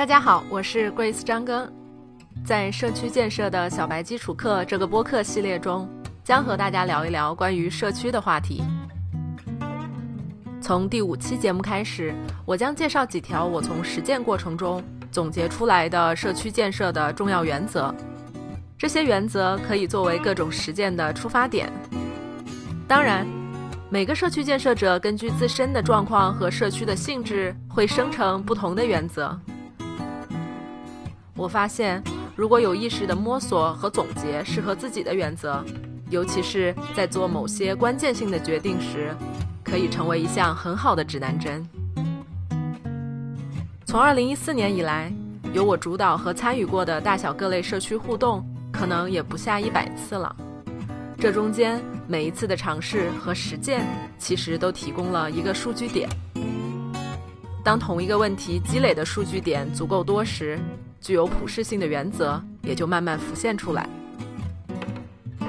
大家好，我是 Grace 张根，在社区建设的小白基础课这个播客系列中，将和大家聊一聊关于社区的话题。从第五期节目开始，我将介绍几条我从实践过程中总结出来的社区建设的重要原则。这些原则可以作为各种实践的出发点。当然，每个社区建设者根据自身的状况和社区的性质，会生成不同的原则。我发现，如果有意识的摸索和总结适合自己的原则，尤其是在做某些关键性的决定时，可以成为一项很好的指南针。从2014年以来，由我主导和参与过的大小各类社区互动，可能也不下一百次了。这中间每一次的尝试和实践，其实都提供了一个数据点。当同一个问题积累的数据点足够多时，具有普适性的原则也就慢慢浮现出来。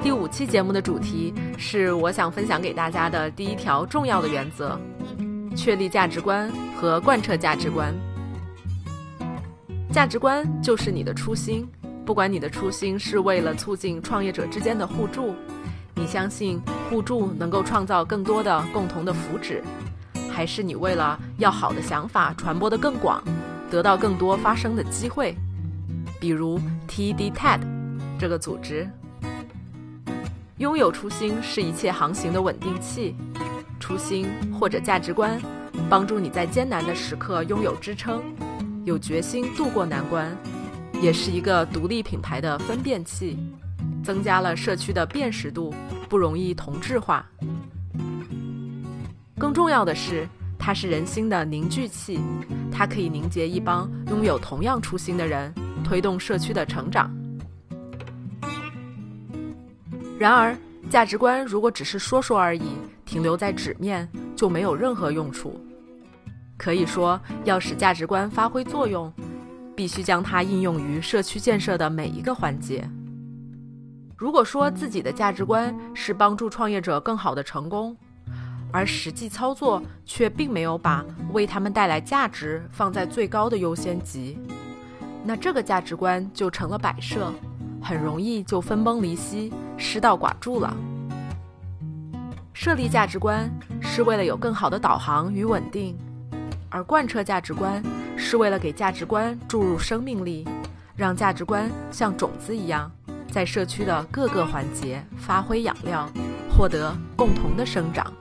第五期节目的主题是我想分享给大家的第一条重要的原则：确立价值观和贯彻价值观。价值观就是你的初心，不管你的初心是为了促进创业者之间的互助，你相信互助能够创造更多的共同的福祉，还是你为了要好的想法传播得更广。得到更多发声的机会，比如 TED-TED 这个组织。拥有初心是一切航行的稳定器，初心或者价值观帮助你在艰难的时刻拥有支撑，有决心度过难关，也是一个独立品牌的分辨器，增加了社区的辨识度，不容易同质化。更重要的是。它是人心的凝聚器，它可以凝结一帮拥有同样初心的人，推动社区的成长。然而，价值观如果只是说说而已，停留在纸面，就没有任何用处。可以说，要使价值观发挥作用，必须将它应用于社区建设的每一个环节。如果说自己的价值观是帮助创业者更好的成功，而实际操作却并没有把为他们带来价值放在最高的优先级，那这个价值观就成了摆设，很容易就分崩离析、失道寡助了。设立价值观是为了有更好的导航与稳定，而贯彻价值观是为了给价值观注入生命力，让价值观像种子一样，在社区的各个环节发挥养料，获得共同的生长。